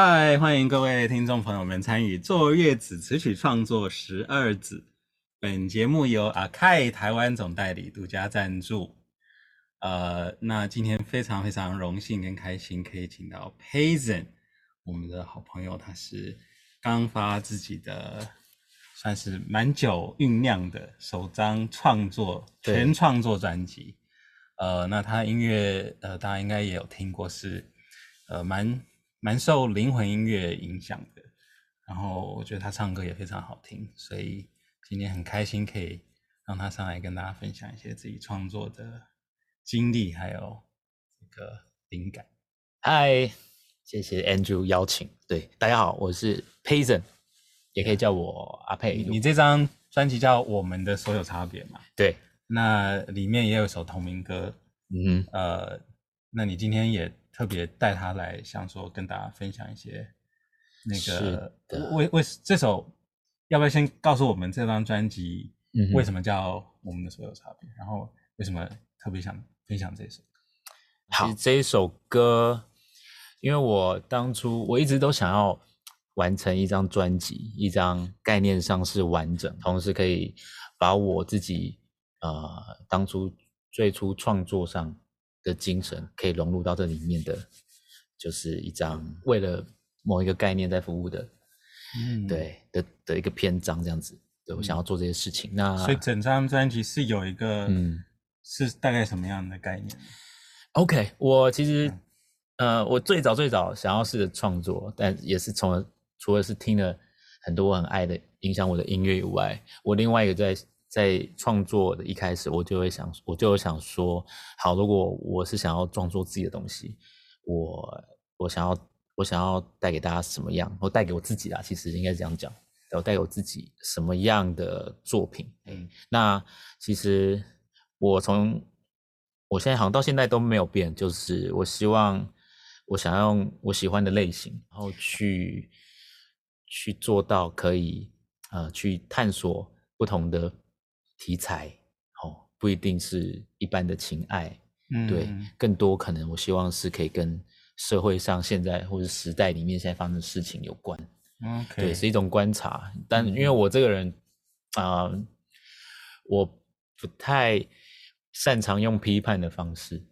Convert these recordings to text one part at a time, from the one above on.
嗨，欢迎各位听众朋友们参与坐月子词曲创作十二子。本节目由阿 Kai 台湾总代理独家赞助。呃，那今天非常非常荣幸跟开心，可以请到 Payson，我们的好朋友，他是刚发自己的，算是蛮久酝酿的首张创作全创作专辑。呃，那他音乐，呃，大家应该也有听过，是呃蛮蛮受灵魂音乐影响的。然后我觉得他唱歌也非常好听，所以。今天很开心可以让他上来跟大家分享一些自己创作的经历，还有这个灵感。嗨，谢谢 Andrew 邀请。对，大家好，我是 Payson，也可以叫我阿佩。你这张专辑叫《我们的所有差别》嘛？对，那里面也有一首同名歌。嗯，呃，那你今天也特别带他来，想说跟大家分享一些那个为为这首。要不要先告诉我们这张专辑为什么叫我们的所有差别？嗯、然后为什么特别想分享这首歌？好，其实这一首歌，因为我当初我一直都想要完成一张专辑，一张概念上是完整，同时可以把我自己呃当初最初创作上的精神可以融入到这里面的，就是一张为了某一个概念在服务的。嗯，对的的一个篇章这样子，对，我想要做这些事情。嗯、那所以整张专辑是有一个，嗯，是大概什么样的概念？OK，我其实，嗯、呃，我最早最早想要试着创作，但也是从除了是听了很多我很爱的影响我的音乐以外，我另外一个在在创作的一开始，我就会想，我就想说，好，如果我是想要创作自己的东西，我我想要。我想要带给大家什么样？我带给我自己啦，其实应该是这样讲。我带给我自己什么样的作品？嗯，那其实我从我现在好像到现在都没有变，就是我希望我想要用我喜欢的类型，然后去去做到可以呃去探索不同的题材，哦，不一定是一般的情爱，嗯，对，更多可能我希望是可以跟。社会上现在或者时代里面现在发生的事情有关，Okay. 对，是一种观察。但因为我这个人啊、呃，我不太擅长用批判的方式，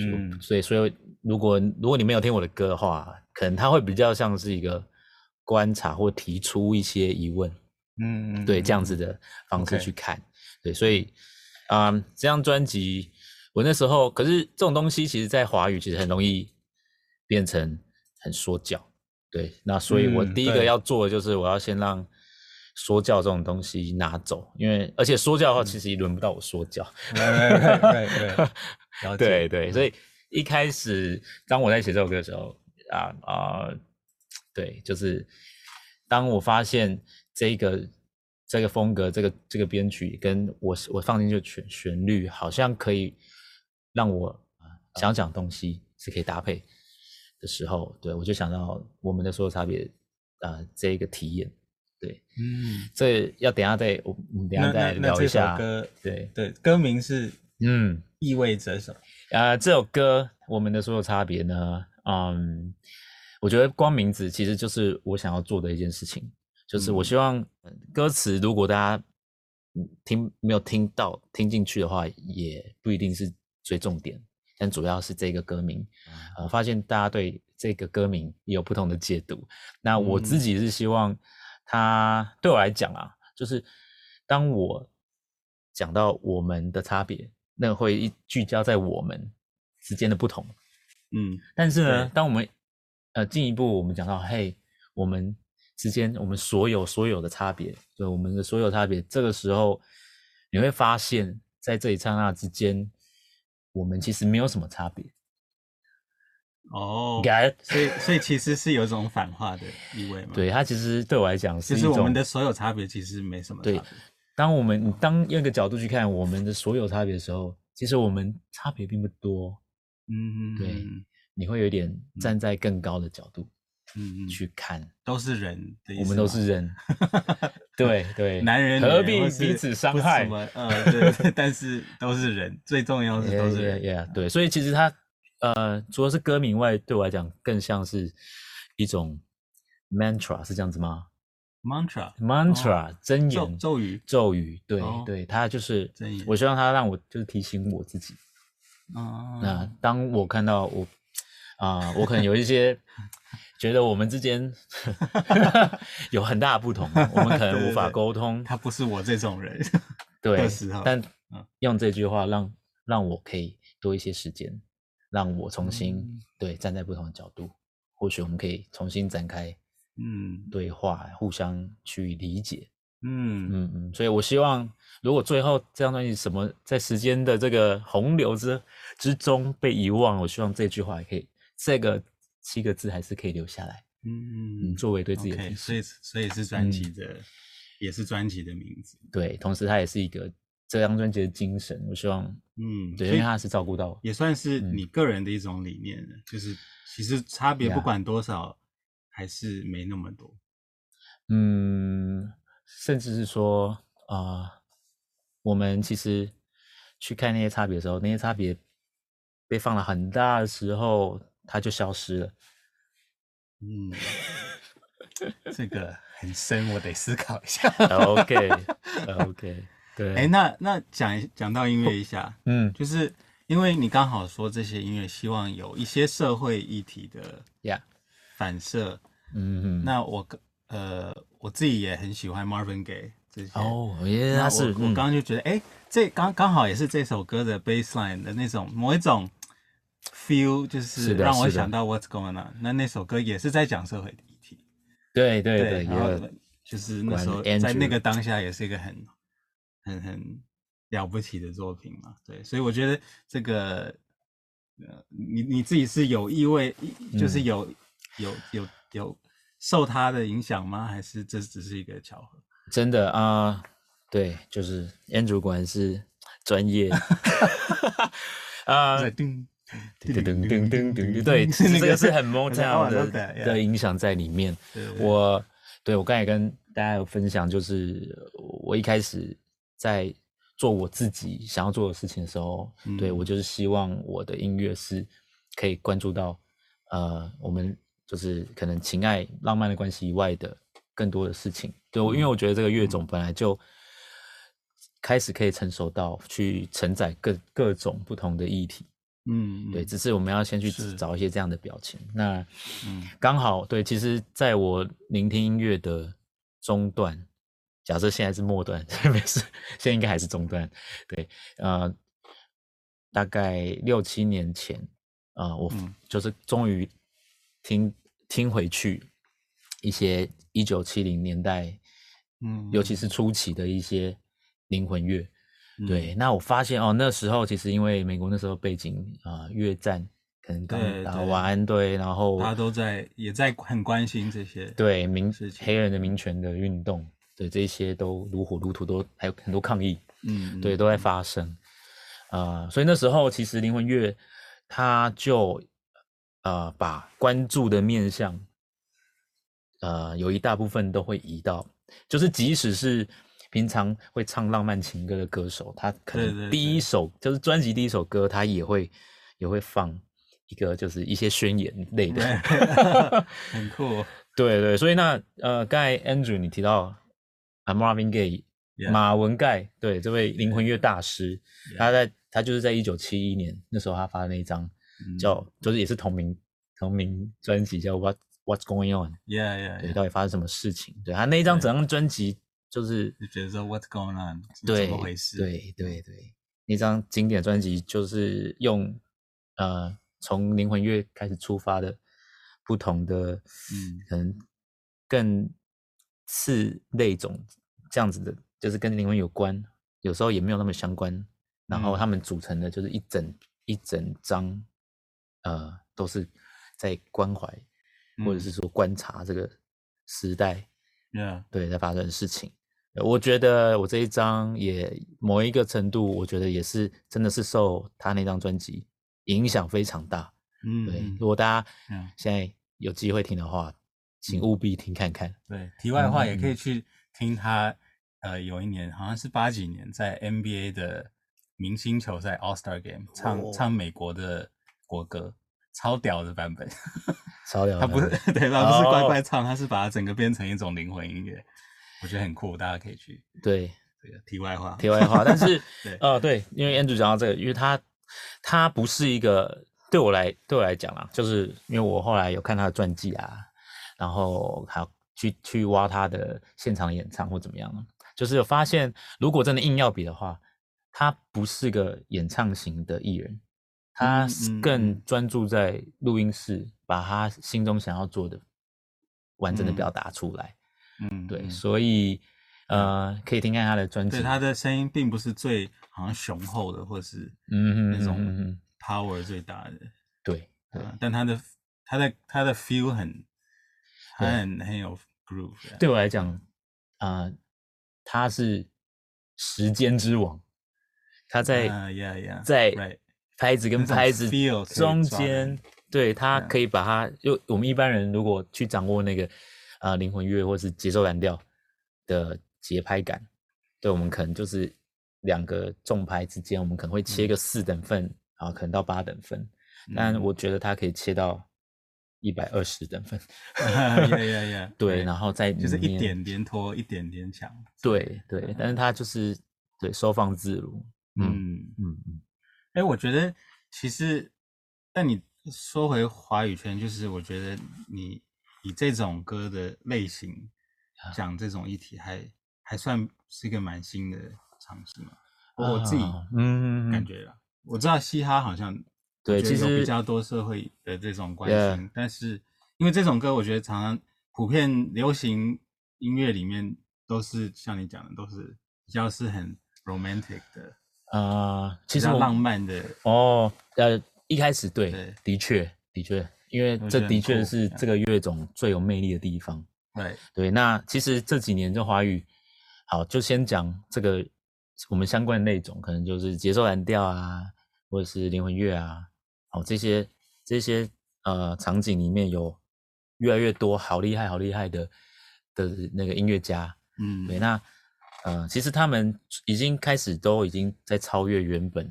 嗯，所以所以如果如果你没有听我的歌的话，可能他会比较像是一个观察或提出一些疑问，嗯，对，这样子的方式去看.对，所以啊、呃，这张专辑我那时候，可是这种东西其实在华语其实很容易。变成很说教，对，那所以我第一个要做的就是我要先让说教这种东西拿走，因为而且说教的话其实也轮不到我说教，对对对 对，所以一开始当我在写这首歌的时候啊啊，对，就是当我发现这个这个风格这个这个编曲跟我我放进去的旋旋律好像可以让我想讲的东西是可以搭配。的时候，对，我就想到我们的所有差别啊、呃，这一个体验，对，嗯，这要等下再我们等下再聊一下。歌，对对，歌名是嗯，意味着什么？啊、呃，这首歌我们的所有差别呢，嗯，我觉得光名字其实就是我想要做的一件事情，就是我希望歌词如果大家听没有听到听进去的话，也不一定是最重点。但主要是这个歌名，我、呃、发现大家对这个歌名也有不同的解读。那我自己是希望，它对我来讲啊，就是当我讲到我们的差别，那会聚焦在我们之间的不同。嗯，但是呢，当我们呃进一步，我们讲到嘿，我们之间我们所有所有的差别，对我们的所有差别，这个时候你会发现在这一刹那之间。我们其实没有什么差别哦，oh, 所以所以其实是有一种反话的意味嘛？对，它其实对我来讲是一种，就是我们的所有差别其实没什么差别。对，当我们当用一个角度去看我们的所有差别的时候，其实我们差别并不多。嗯，对，你会有点站在更高的角度。嗯，去看都是人的意思，我们都是人，对对，男人何必彼此伤害？呃，对，但是都是人，最重要是都是人，对，所以其实他呃，除了是歌名外，对我来讲更像是一种 mantra，是这样子吗？mantra，mantra，真言、哦、咒语，咒语，对、哦、对，他就是真言。我希望他让我就是提醒我自己。哦、那当我看到我啊、呃，我可能有一些觉得我们之间 有很大的不同，我们可能无法沟通。对对对，他不是我这种人，对，但用这句话让让我可以多一些时间，让我重新、嗯、对站在不同的角度，或许我们可以重新展开嗯。对话，互相去理解。嗯。嗯嗯，所以我希望，如果最后这张专辑什么在时间的这个洪流之之中被遗忘，我希望这句话也可以，这个七个字还是可以留下来。嗯，作为对自己的提示。Okay, 所以所以是专辑的、嗯，也是专辑的名字。对，同时它也是一个这张专辑的精神。我希望，嗯，对，因为它是照顾到，也算是你个人的一种理念、嗯、就是其实差别不管多少，yeah. 还是没那么多。嗯。甚至是说，啊、呃，我们其实去看那些差别的时候，那些差别被放了很大的时候，它就消失了。嗯，这个很深，我得思考一下。OK，OK，对。哎，那那讲讲到音乐一下，嗯，就是因为你刚好说这些音乐希望有一些社会议题的呀反射，嗯嗯，那我呃。我自己也很喜欢 Marvin Gaye 这些哦，耶，那是我刚刚就觉得，哎、嗯，这刚刚好也是这首歌的 baseline 的那种某一种 feel，就是让我想到 What's Going On。那那首歌也是在讲社会议题，对对对，对，然后就是那时候在那个当下也是一个很很很了不起的作品嘛，对，所以我觉得这个呃，你你自己是有意味，就是有、嗯、有有有。受他的影响吗？还是这只是一个巧合？真的啊、呃，对，就是 Andrew 果然是专业啊，噔噔噔噔噔噔，对，这个是很 Motown 的的影响在里面。我对我刚才跟大家有分享，就是我一开始在做我自己想要做的事情的时候，嗯、对我就是希望我的音乐是可以关注到呃我们。就是可能情爱、浪漫的关系以外的更多的事情，对，因为我觉得这个乐种本来就开始可以成熟到去承载各各种不同的议题，嗯，对，只是我们要先去找一些这样的表情。那，嗯，刚好对，其实在我聆听音乐的中段，假设现在是末段，没事，现在应该还是中段，对，呃，大概六七年前，啊、呃，我就是终于听。听回去一些一九七零年代，嗯，尤其是初期的一些灵魂乐，嗯，对，那我发现哦，那时候其实因为美国那时候背景啊，呃，越战可能刚打完，对，然后他都在也在很关心这些，对，民黑人的民权的运动，对，这些都如火如荼，都还有很多抗议，嗯，对，都在发生，啊，呃，所以那时候其实灵魂乐他就。呃，把关注的面向，呃，有一大部分都会移到，就是即使是平常会唱浪漫情歌的歌手，他可能第一首就是专辑第一首歌，他也会也会放一个就是一些宣言类的，很酷。对对，所以那呃，刚才 Andrew 你提到啊，Marvin Gaye，yeah. 马文盖，对，这位灵魂乐大师.他在他就是在一九七一年那时候他发的那一张。叫就是也是同名同名专辑叫 What What's Going On？Yeah Yeah，对，到底发生什么事情？对他那一张整张专辑就是就觉得说 What's Going On？对，怎么回事？对对对，那张经典专辑就是用呃从灵魂乐开始出发的不同的嗯，可能更次类种这样子的，就是跟灵魂有关，有时候也没有那么相关，然后他们组成的就是一整一整张。呃，都是在关怀，或者是说观察这个时代，嗯，对，在发生的事情。我觉得我这一张也某一个程度，我觉得也是真的是受他那张专辑影响非常大。嗯，对。如果大家现在有机会听的话，请务必听看看。对，题外话也可以去听他，呃，有一年好像是八几年在 NBA 的明星球赛 All Star Game 唱唱美国的。国歌，超屌的版本，超 屌。他不是对他？不是乖乖唱，他是把它整个变成一种灵魂音乐，我觉得很酷，大家可以去。对，这个题外话，题外话。但是，对，哦，对，因为 Andrew 讲到这个，因为他他不是一个对我来对我来讲啊，就是因为我后来有看他的传记啊，然后还有去去挖他的现场演唱或怎么样，就是有发现，如果真的硬要比的话，他不是个演唱型的艺人。他更专注在录音室，把他心中想要做的完整的表达出来。嗯，对，所以呃，可以听看他的专辑。对，他的声音并不是最好像雄厚的，或是嗯那种 power 最大的。对，但他的他的他的 feel 很很很有 groove。对我来讲，啊，他是时间之王。他在在。拍子跟拍子中间，对，他可以把它，就我们一般人如果去掌握那个啊灵魂乐或是节奏蓝调的节拍感，对，我们可能就是两个重拍之间，我们可能会切个四等份啊，可能到八等分，但我觉得它可以切到一百二十等分，对，然后再就是一点点拖，一点点强，对对，但是。它就是对收放自如，嗯嗯。嗯。哎、欸，我觉得其实，但你说回华语圈，就是我觉得你以这种歌的类型讲这种议题还，还还算是一个蛮新的尝试嘛。我自己嗯感觉啦，我知道嘻哈好像对其实比较多社会的这种关心，但是因为这种歌，我觉得常常普遍流行音乐里面都是像你讲的，都是比较是很 romantic 的。啊、呃，其实浪漫的哦，呃，一开始对，对的确，的确，因为这的确是这个乐种最有魅力的地方。对对，那其实这几年这华语，好，就先讲这个我们相关的内种，可能就是节奏蓝调啊，或者是灵魂乐啊，好，这些这些呃场景里面有越来越多好厉害、好厉害的的那个音乐家。嗯，对，那。呃，其实他们已经开始都已经在超越原本，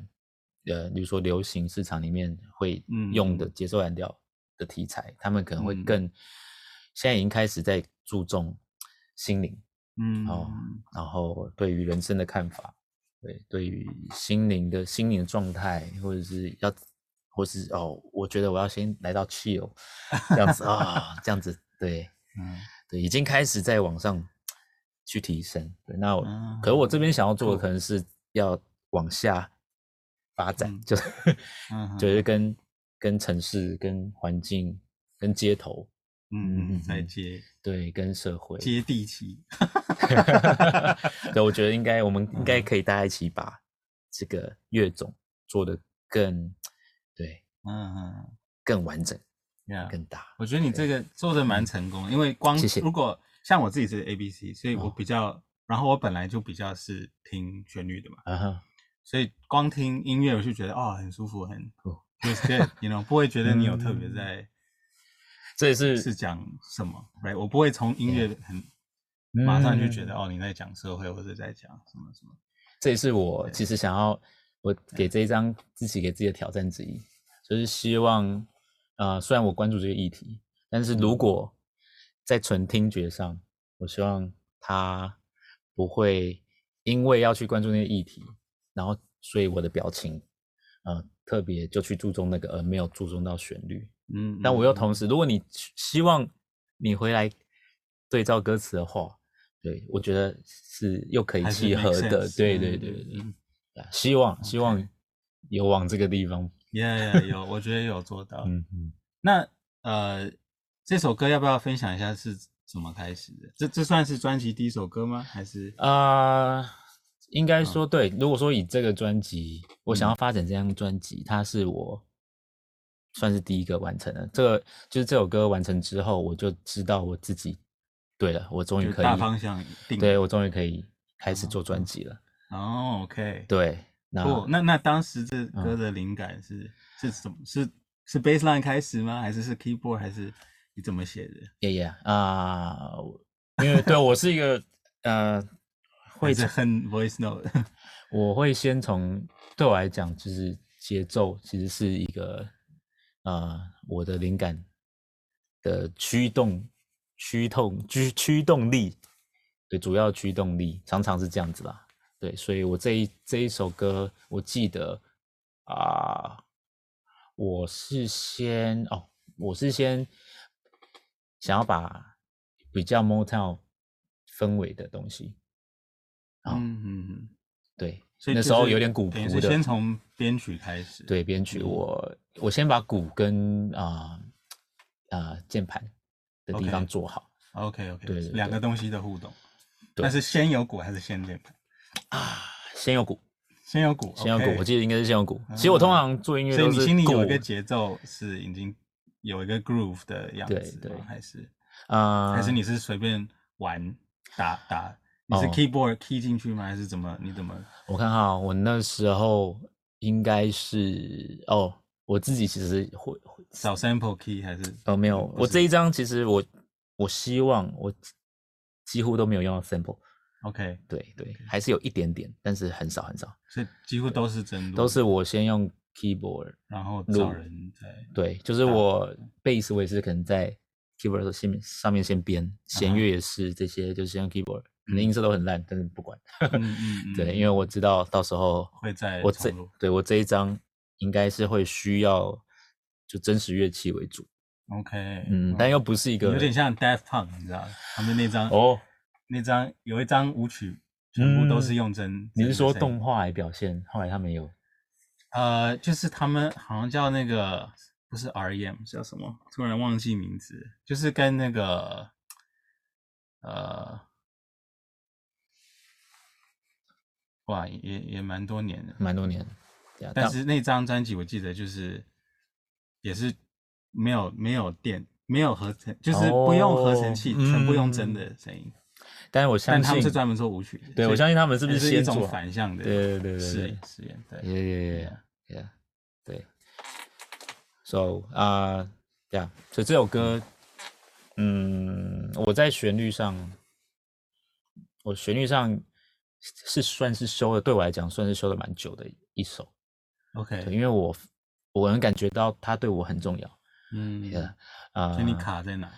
呃，比如说流行市场里面会用的节奏蓝调的题材，嗯、他们可能会更，嗯、现在已经开始在注重心灵，嗯，哦，然后对于人生的看法，对，对于心灵的心灵的状态，或者是要，或是哦，我觉得我要先来到 chill，这样子 啊、哦，这样子，对，嗯，对，已经开始在往上。去提升，对，那我，嗯、可是我这边想要做的可能是要往下发展，嗯、就是，嗯、就是跟跟城市、跟环境、跟街头，嗯，在接，对，跟社会接地气 对，我觉得应该，我们应该可以大家一起把这个乐种做得更，对，嗯嗯，更完整，yeah, 更大。我觉得你这个做的蛮成功，嗯、因为光如果。像我自己是 A B C，所以我比较，哦、然后我本来就比较是听旋律的嘛，所以光听音乐我就觉得哦很舒服，很 just good，you know，不会觉得你有特别在，嗯、这也是是讲什么，right？我不会从音乐很、嗯、马上就觉得哦你在讲社会或者在讲什么什么，这也是我其实想要我给这一张自己给自己的挑战之一，就是希望，呃，虽然我关注这个议题，但是如果在纯听觉上，我希望他不会因为要去关注那个议题，然后所以我的表情，呃，特别就去注重那个，而没有注重到旋律。嗯，但我又同时，如果你希望你回来对照歌词的话，对，我觉得是又可以契合的。对对对对，嗯，希望希望有往这个地方。Yeah, yeah, 有，我觉得有做到。嗯嗯，那呃。这首歌要不要分享一下是怎么开始的？这这算是专辑第一首歌吗？还是啊、呃，应该说对。如果说以这个专辑，我想要发展这张专辑，嗯、它是我算是第一个完成的。这个就是这首歌完成之后，我就知道我自己对了，我终于可以大方向定。对，我终于可以开始做专辑了。哦，OK，对。那那那当时这歌的灵感是、嗯、是什么？是是 bassline 开始吗？还是是 keyboard？还是？你怎么写的？爷爷啊，因为对我是一个呃，会很 voice note。我会先从对我来讲，就是节奏其实是一个呃我的灵感的驱动、驱动、驱驱动力，对，主要驱动力常常是这样子啦。对，所以我这一这一首歌，我记得啊、呃，我是先哦，我是先想要把比较 Motown 氛围的东西，嗯嗯嗯，对。所以那时候有点古谱的，先从编曲开始。对，编曲我我先把鼓跟啊啊键盘的地方做好。OK OK，对，两个东西的互动。但是先有鼓还是先键盘啊？先有鼓，先有鼓，先有鼓。我记得应该是先有鼓。其实我通常做音乐都是，所以你心里有一个节奏，是已经有一个 groove 的样子，对，还是啊？还是你是随便玩打打？你是 keyboard key 进去吗？还是怎么？你怎么？我看哈，我那时候应该是哦，我自己其实会会找 sample key 还是？哦，没有，我这一张其实我我希望我几乎都没有用到 sample。OK，对对，还是有一点点，但是很少很少，所以几乎都是真的。都是我先用 keyboard，然后找人在。对，就是我 bass 我也是可能在 keyboard 先上面先编，弦乐也是这些，就是先用 keyboard。可能音色都很烂，但是不管。嗯嗯 嗯。对，因为我知道到时候会在我这对我这一张应该是会需要就真实乐器为主。OK。嗯，但又不是一个有点像 Death Punk，你知道他们那张哦，那张有一张舞曲全部都是用真。你是说动画来表现？后来他们有呃，就是他们好像叫那个不是 REM，是叫什么？突然忘记名字，就是跟那个呃。哇，也也蛮多年的，蛮多年。但是那张专辑我记得就是，也是没有没有电，没有合成，就是不用合成器，全部用真的声音。但是我相信他们是专门做舞曲的。对，我相信他们是不是是一种反向的？对对对对，实实验。对，耶耶耶耶，对。So 啊，对啊，所以这首歌，嗯，我在旋律上，我旋律上。是算是修的，对我来讲算是修的蛮久的一首。OK，因为我我能感觉到它对我很重要。嗯，啊，所以你卡在哪？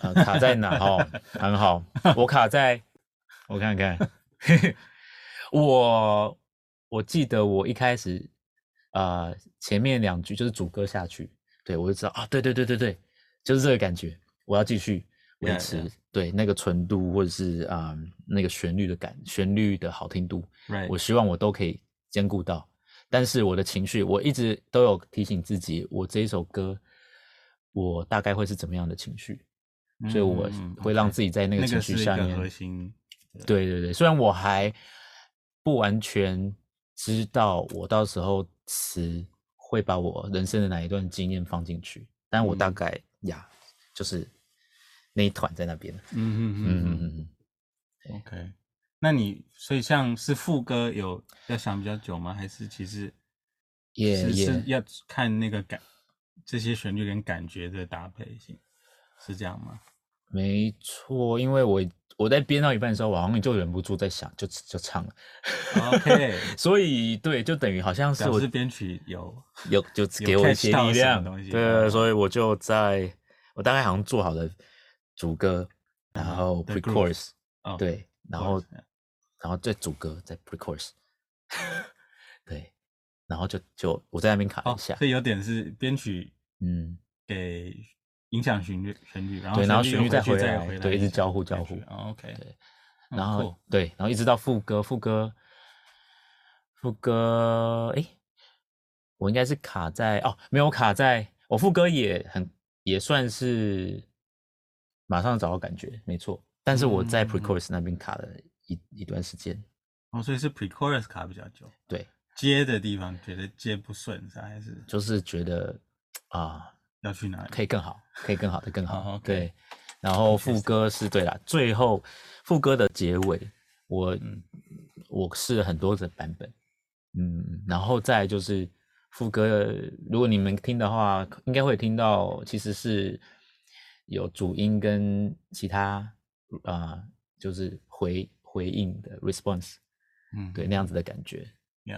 呃，卡在哪？哦，很好，我卡在，我看看，我我记得我一开始啊、呃，前面两句就是主歌下去，对我就知道啊，对对对对对，就是这个感觉，我要继续。维持 yeah, yeah. 对那个纯度，或者是啊、呃、那个旋律的感，旋律的好听度.我希望我都可以兼顾到。但是我的情绪，我一直都有提醒自己，我这一首歌，我大概会是怎么样的情绪，嗯、所以我会让自己在那个情绪下面。那个、核心。对对对，虽然我还不完全知道我到时候词会把我人生的哪一段经验放进去，但我大概、嗯、呀，就是。那一团在那边，嗯嗯嗯嗯嗯嗯，OK，那你所以像是副歌有要想比较久吗？还是其实也是要看那个感这些旋律跟感觉的搭配性，是这样吗？没错，因为我我在编到一半的时候，我好像就忍不住在想，就就唱了，OK，所以对，就等于好像是我是编曲有有就给我一些力量，对，所以我就在我大概好像做好了。主歌，然后 pre-chorus，对，然后，然后再主歌，再 pre-chorus，对，然后就就我在那边卡一下，所以有点是编曲，嗯，给影响旋律，旋律，然后对，然后旋律再回来，对，一直交互交互，OK，对，然后对，然后一直到副歌，副歌，副歌，哎，我应该是卡在哦，没有卡在，我副歌也很也算是。马上找到感觉，没错。但是我在 pre-chorus 那边卡了一、嗯、一段时间。哦，所以是 pre-chorus 卡比较久。对，接的地方觉得接不顺，是还是？就是觉得啊，要去哪里？可以更好，可以更好的更好。Oh. 对，然后副歌是对啦，最后副歌的结尾，我、嗯、我试了很多的版本。嗯，然后再就是副歌，如果你们听的话，应该会听到，其实是。有主音跟其他啊、呃，就是回回应的 response，嗯，对，那样子的感觉.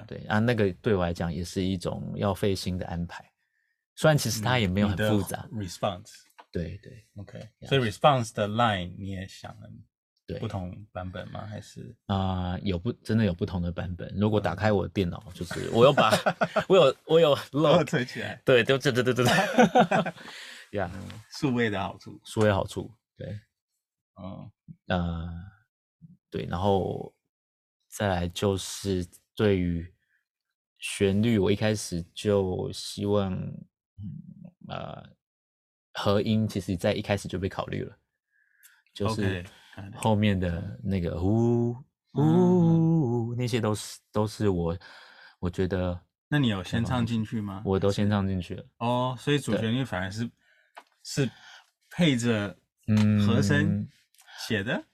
对啊，那个对我来讲也是一种要费心的安排，虽然其实它也没有很复杂。response，对对，OK，所以 response 的 line 你也想了对不同版本吗？还是啊、呃，有不真的有不同的版本。如果打开我的电脑，就是我有把 我有我有 load 存起来，对，对对对对对对，呀，数位的好处，数位好处，对，嗯呃，对，然后再来就是对于。旋律，我一开始就希望，呃，和音其实在一开始就被考虑了，就是后面的那个呜呜，那些都是都是我我觉得。那你有先唱进去吗？我都先唱进去了。哦，所以主旋律反而是是配着嗯和声写的，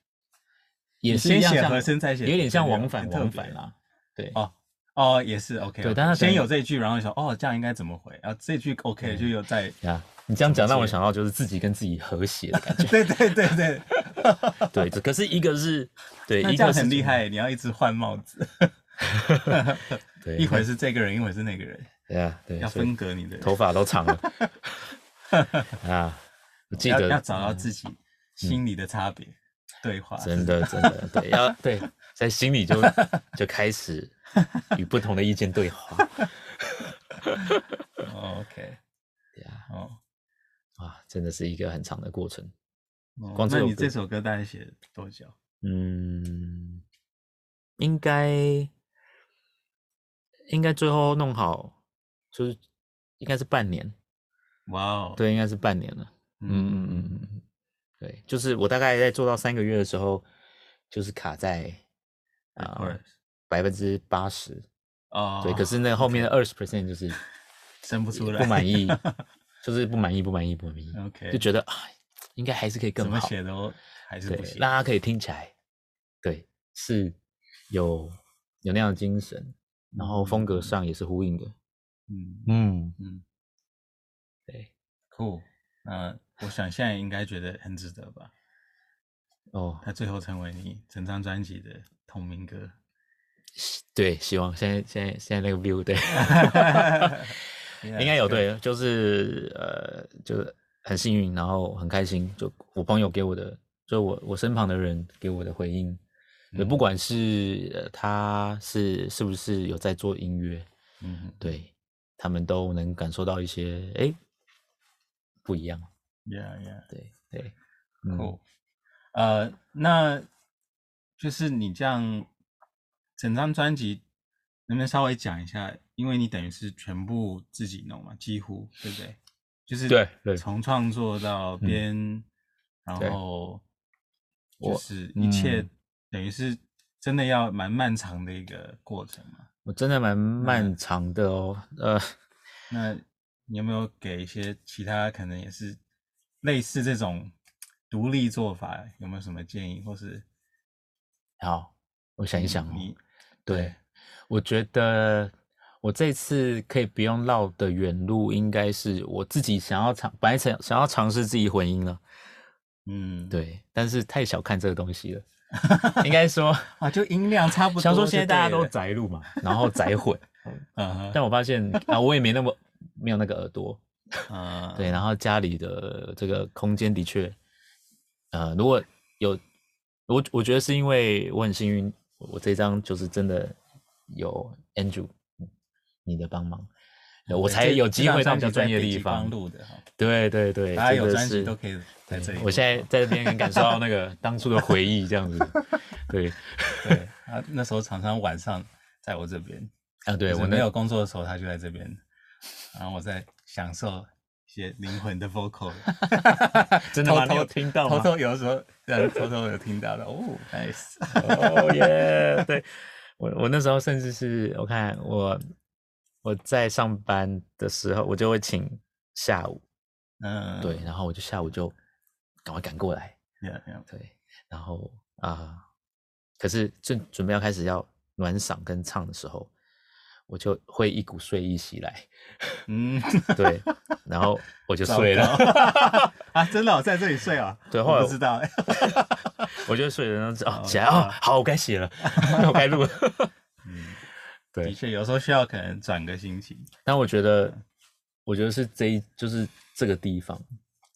也是先写和声再写，有点像往返往返啦。对哦。哦，也是 OK。对，但是先有这一句，然后你说哦，这样应该怎么回？然后这句 OK 就有在呀。你这样讲让我想到就是自己跟自己和谐的感觉。对对对对对，可是一个是 对，一个很厉害，你要一直换帽子。对，一会是这个人，一会是那个人。对啊，对，要分隔你的头发都长了。啊，我记得要找到自己心里的差别，对话。真的真的对，要对，在心里就 就开始。与不同的意见对话。OK，对啊，哦，啊，真的是一个很长的过程。哦、光那你这首歌大概写多久？嗯，应该应该最后弄好，就是应该是半年。哇哦，对，应该是半年了。嗯嗯嗯嗯，对，就是我大概在做到三个月的时候，就是卡在啊。呃百分之八十哦，对，可是那后面的二十 percent 就是 生不出来，不满意，就是不满意，不满意，不满意。OK，就觉得啊，应该还是可以更好。怎么写都还是不行，让他可以听起来，对，是有有那样的精神，然后风格上也是呼应的。嗯嗯嗯，对，Cool。那我想现在应该觉得很值得吧？哦，他最后成为你整张专辑的同名歌。对，希望现在现在现在那个 view 对，应该有对，就是呃，就是很幸运，然后很开心，就我朋友给我的，就我我身旁的人给我的回应，对，不管是、呃、他是是不是有在做音乐，嗯，对，他们都能感受到一些哎不一样，yeah yeah，对对，嗯，Cool. 呃，那就是你这样。整张专辑能不能稍微讲一下？因为你等于是全部自己弄嘛，几乎对不对？就是对，从创作到编，嗯、然后就是一切等于是真的要蛮漫长的一个过程嘛。我真的蛮漫长的哦。呃，那你有没有给一些其他可能也是类似这种独立做法？有没有什么建议？或是好，我想一想、哦。你对，我觉得我这次可以不用绕的远路，应该是我自己想要尝，本来想想要尝试自己混音了，嗯，对，但是太小看这个东西了，应该说 啊，就音量差不多。想说现在大家都宅录嘛，然后宅混，嗯，但我发现啊，我也没那么没有那个耳朵，嗯，对，然后家里的这个空间的确，呃，如果有我，我觉得是因为我很幸运。我这张就是真的有 Andrew 你的帮忙，我才有机会到比较专业的地方录的哈。对对对，大家有专辑都可以在这里。我现在在这边能感受到 那个当初的回忆，这样子。对对，啊，那时候常常晚上在我这边啊，对我没有工作的时候，他就在这边，然后我在享受一些灵魂的 vocal。真的吗？偷偷听到，偷偷有时候。对，偷偷有听到的哦，nice，哦耶！对我，我那时候甚至是我看我我在上班的时候，我就会请下午，嗯，对，然后我就下午就赶快赶过来，yeah, yeah. 对，然后啊、呃，可是正准备要开始要暖嗓跟唱的时候，我就会一股睡意袭来，嗯，对，然后我就睡了。啊，真的、哦，在这里睡啊？对，后来我不知道，我就睡了，然后哦起来哦，好，我该写了，我该录了。嗯，对，的确，有时候需要可能转个心情。但我觉得我觉得是这一就是这个地方，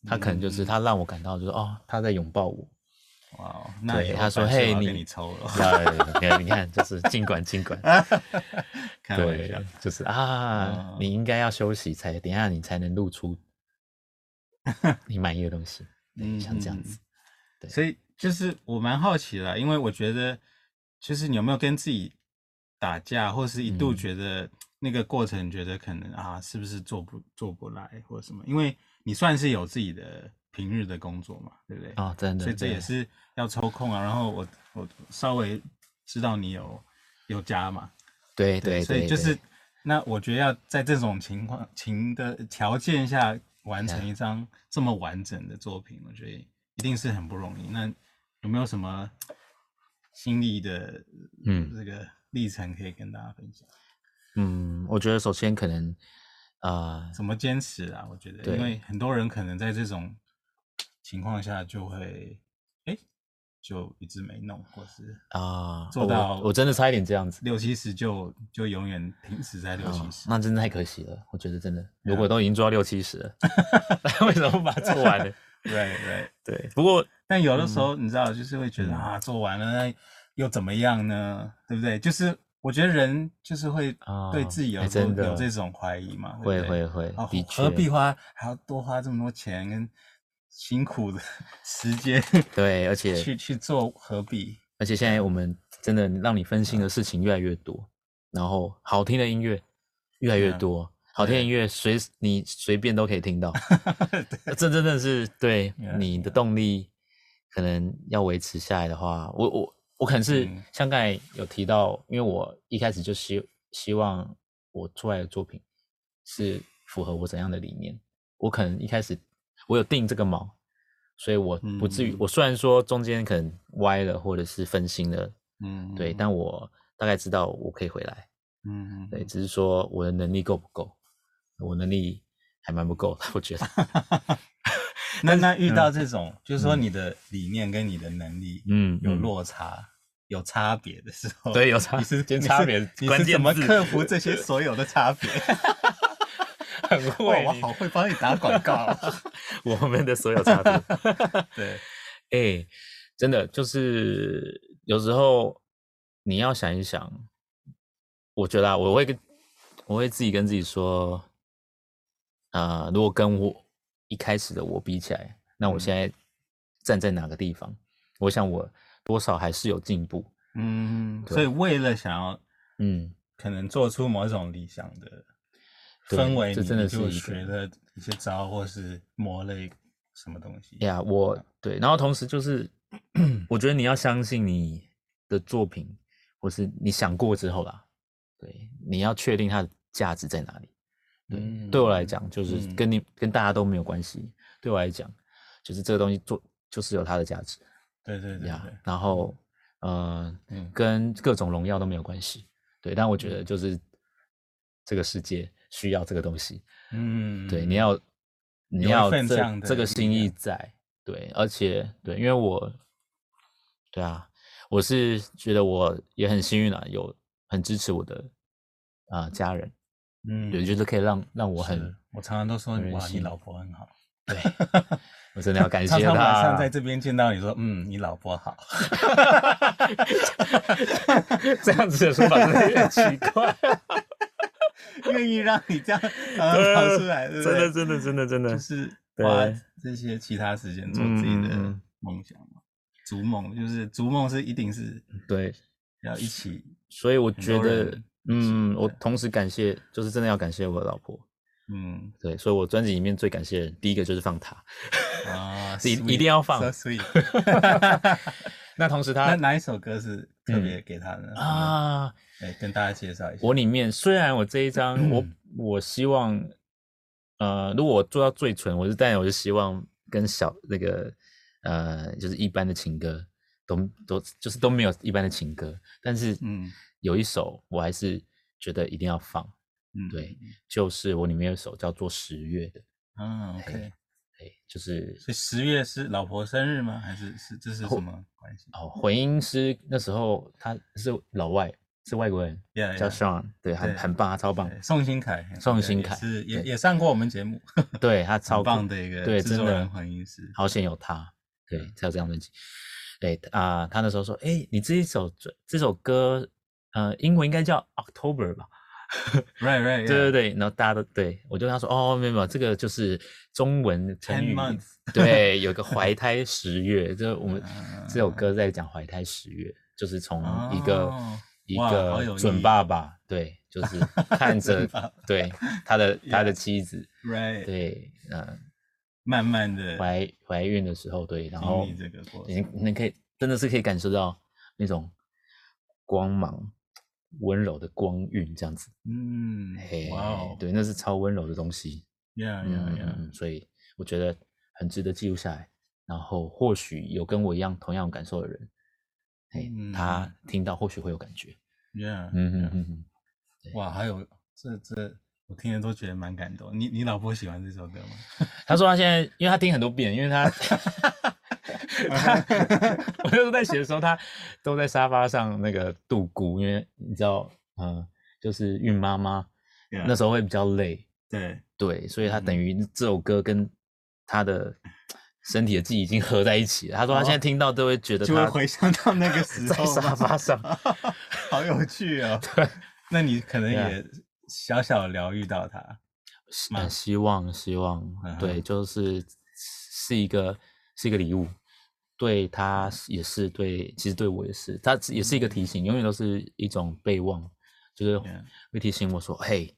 他可能就是他让我感到就是、嗯、哦，他在拥抱我。哇，对，他说：“嘿，你你抽了，对你看，就是尽管尽管，对，就是啊，你应该要休息才，等下你才能露出 你满意的东西，嗯，像这样子。对，所以就是我蛮好奇的，因为我觉得，就是你有没有跟自己打架，或是一度觉得那个过程，觉得可能啊，是不是做不做不来，或什么？因为你算是有自己的。”平日的工作嘛，对不对？哦，真的，所以这也是要抽空啊。然后我我稍微知道你有有家嘛，对对，对，所以就是那我觉得要在这种情况情的条件下完成一张这么完整的作品，我觉得一定是很不容易。那有没有什么心历的嗯这个历程可以跟大家分享？嗯，我觉得首先可能啊，呃、怎么坚持啊？我觉得，因为很多人可能在这种情况下就会，哎，就一直没弄，或是啊，做到我，我真的差一点这样子，六七十就就永远停止在六七十，那真的太可惜了。我觉得真的，如果都已经做到六七十了，为什么不把它做完呢？对对对。不过，但有的时候你知道，就是会觉得啊，做完了那又怎么样呢？对不对？就是我觉得人就是会对自己有有这种怀疑嘛，会会会，的确，何必花还要多花这么多钱跟。辛苦的 时间，对，而且去去做何必？而且现在我们真的让你分心的事情越来越多，然后好听的音乐越来越多，好听的音乐随你随便都可以听到，这真的是对你的动力，可能要维持下来的话，我我我可能是像刚才有提到，因为我一开始就希希望我出来的作品是符合我怎样的理念，我可能一开始。我有定这个锚，所以我不至于。嗯、我虽然说中间可能歪了，或者是分心了，嗯，对，但我大概知道我可以回来，嗯，对，只是说我的能力够不够？我能力还蛮不够的，我觉得。那那遇到这种，嗯、就是说你的理念跟你的能力，嗯，有落差、嗯、有差别的时候，对，有差，你是差别，你是怎么克服这些 所有的差别？很会，我好会帮你打广告，我们的所有差别。对，哎、欸，真的就是有时候你要想一想，我觉得啊，我会跟我会自己跟自己说，啊、呃，如果跟我一开始的我比起来，那我现在站在哪个地方？嗯、我想我多少还是有进步。嗯，对所以为了想要，嗯，可能做出某种理想的。氛围，这真的是学了一些招，或是磨了什么东西呀？Yeah, 我对，然后同时就是，我觉得你要相信你的作品，或是你想过之后啦，对，你要确定它的价值在哪里。对，嗯、对我来讲，就是跟你、嗯、跟大家都没有关系。对我来讲，就是这个东西做就是有它的价值。对对对，对。然后，呃，嗯、跟各种荣耀都没有关系。对，但我觉得就是这个世界。需要这个东西，嗯，对，你要，你要这这个心意在，对，而且对，因为我，对啊，我是觉得我也很幸运啊，有很支持我的啊、呃、家人，嗯，对，就是可以让让我很，我常常都说哇，你老婆很好，对，我真的要感谢他。常常晚上在这边见到你说，嗯，你老婆好，这样子的说法真的有点 奇怪。愿意让你这样 跑出来，对对真的，真的，真的，真的，就是花这些其他时间做自己的梦想嘛。逐梦就是逐梦，是一定是对，要一起。所以我觉得，嗯，我同时感谢，就是真的要感谢我的老婆。嗯，对，所以我专辑里面最感谢的第一个就是放她啊，一一定要放。那同时他，那哪一首歌是特别给他的、嗯、啊？哎，跟大家介绍一下。我里面虽然我这一张，我我希望，呃，如果我做到最纯，我是但我是希望跟小那个呃，就是一般的情歌都都就是都没有一般的情歌，但是嗯，有一首我还是觉得一定要放，嗯，对，就是我里面有一首叫做十月的，嗯，OK。对，就是，所以十月是老婆生日吗？还是是这是什么关系？哦，混音师那时候他是老外是外国人，yeah, yeah, 叫 Sean，对，很很棒，他超棒。宋新凯，宋新凯是也也上过我们节目，对他 超棒的一个对，真的混音师，好险有他，对，才有这样的。对啊，他那时候说，哎，你这一首这首歌，呃，英文应该叫 October 吧？Right, right，对对对，然后大家都对我就跟他说，哦，没有没有，这个就是中文成语，对，有个怀胎十月，就是我们 这首歌在讲怀胎十月，就是从一个。一个准爸爸，对，就是看着对他的他的妻子，对，嗯，慢慢的怀怀孕的时候，对，然后你你可以真的是可以感受到那种光芒，温柔的光晕这样子，嗯，哇哦，对，那是超温柔的东西，yeah yeah yeah，所以我觉得很值得记录下来，然后或许有跟我一样同样感受的人。嘿，他听到或许会有感觉，Yeah，嗯嗯嗯嗯，哇，还有这这，我听了都觉得蛮感动。你你老婆喜欢这首歌吗？他说他现在，因为他听很多遍，因为 他，我就是在写的时候，他都在沙发上那个度过，因为你知道，嗯，就是孕妈妈那时候会比较累，对。对，所以他等于这首歌跟他的。身体的记忆已经合在一起了。他说他现在听到都会觉得他就会回想到那个时候 在沙发上，好有趣哦。对，那你可能也小小疗愈到他。嗯，希望希望，对，就是是一个是一个礼物，对他也是对，其实对我也是，他也是一个提醒，永远都是一种备忘，就是会提醒我说，嘿，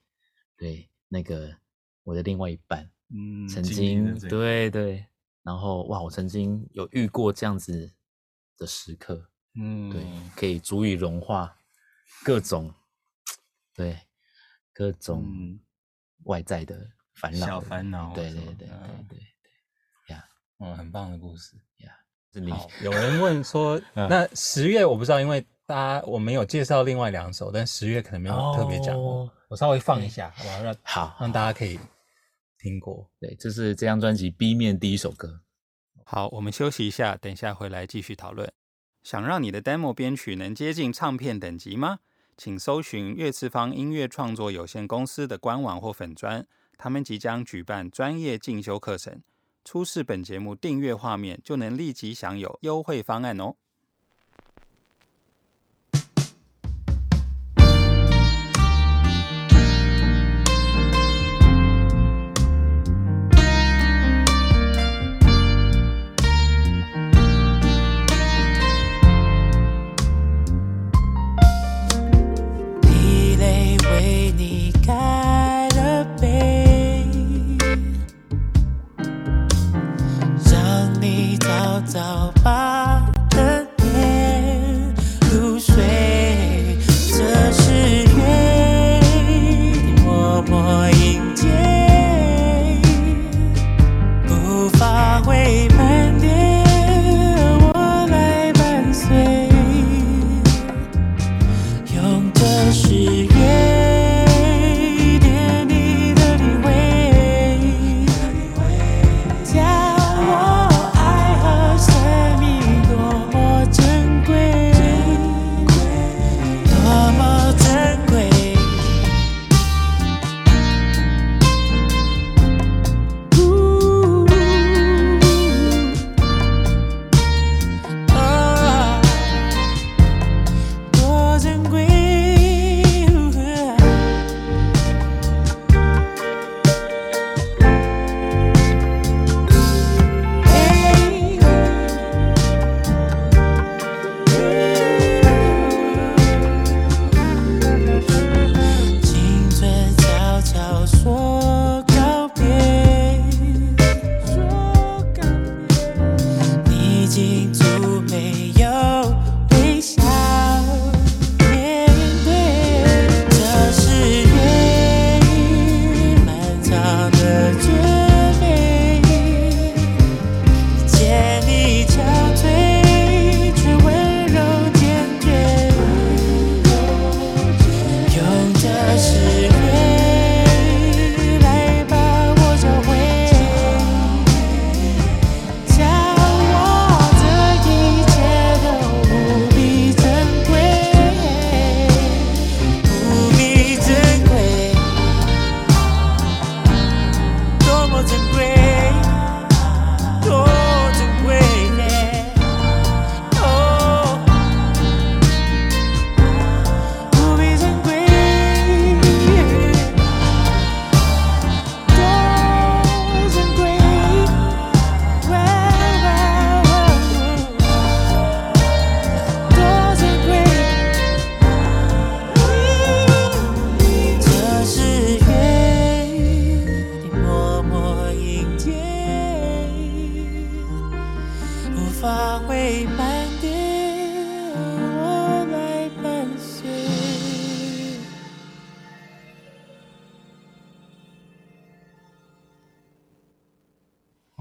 对，那个我的另外一半，嗯，曾经，对对。然后哇，我曾经有遇过这样子的时刻，嗯，对，可以足以融化各种，对，各种外在的烦恼，小烦恼，对对对对对。对，呀，嗯，很棒的故事呀。好，有人问说，那十月我不知道，因为大家我没有介绍另外两首，但十月可能没有特别讲，我稍微放一下，好吧，让好让大家可以。听过，对，这是这张专辑 B 面第一首歌。好，我们休息一下，等一下回来继续讨论。想让你的 demo 编曲能接近唱片等级吗？请搜寻乐次方音乐创作有限公司的官网或粉专，他们即将举办专业进修课程。出示本节目订阅画面，就能立即享有优惠方案哦。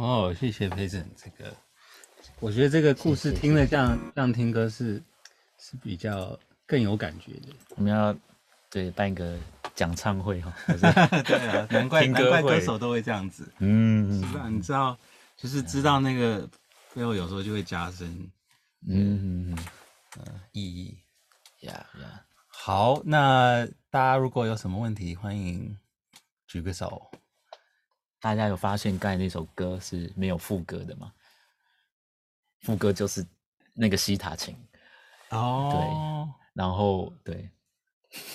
哦，谢谢 Peasant 这个，我觉得这个故事听了这样这样听歌是是比较更有感觉的。我们要对办一个讲唱会哈，对啊，难怪难怪歌手都会这样子，嗯，是吧？你知道，就是知道那个背后有时候就会加深，嗯嗯嗯，意义，呀呀，好，那大家如果有什么问题，欢迎举个手。大家有发现刚才那首歌是没有副歌的吗？副歌就是那个西塔琴哦，对，然后对，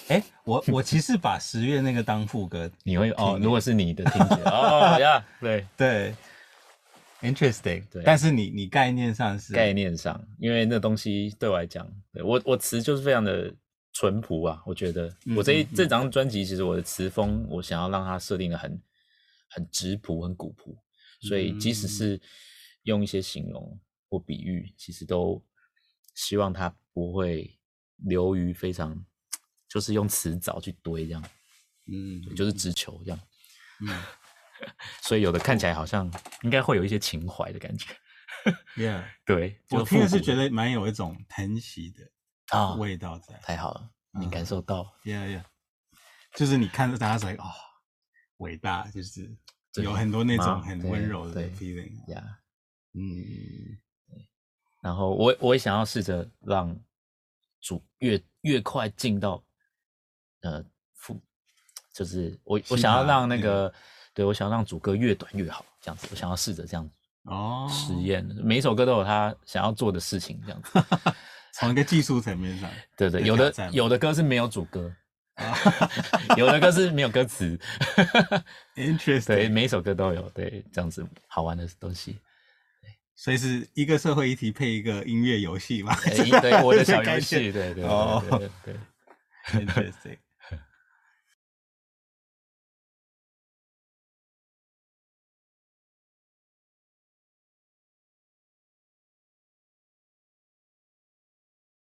哎，我我其实把十月那个当副歌，你会哦？如果是你的听觉哦呀，对 对，interesting，对，但是你你概念上是概念上，因为那东西对我来讲，对我我词就是非常的淳朴啊，我觉得我这一这张专辑其实我的词风，我想要让它设定的很。很质朴，很古朴，所以即使是用一些形容或比喻，其实都希望它不会流于非常，就是用词藻去堆这样，嗯，就是直球这样，嗯，所以有的看起来好像应该会有一些情怀的感觉，Yeah，对，我听的是觉得蛮有一种疼惜的啊味道在，太好了，你感受到，Yeah，Yeah，就是你看着大家说啊。伟大就是有很多那种很温柔的 feeling 呀，嗯，然后我我也想要试着让主越越快进到呃副，就是我我想要让那个对我想要让主歌越短越好，这样子，我想要试着这样子哦。实验，每一首歌都有他想要做的事情，这样子，从一个技术层面上，对对，有的有的歌是没有主歌。有的歌是没有歌词，Interesting。对，每一首歌都有，对，这样子好玩的东西。所以是一个社会议题配一个音乐游戏嘛？对，我的小游戏，对对对对对。Interesting。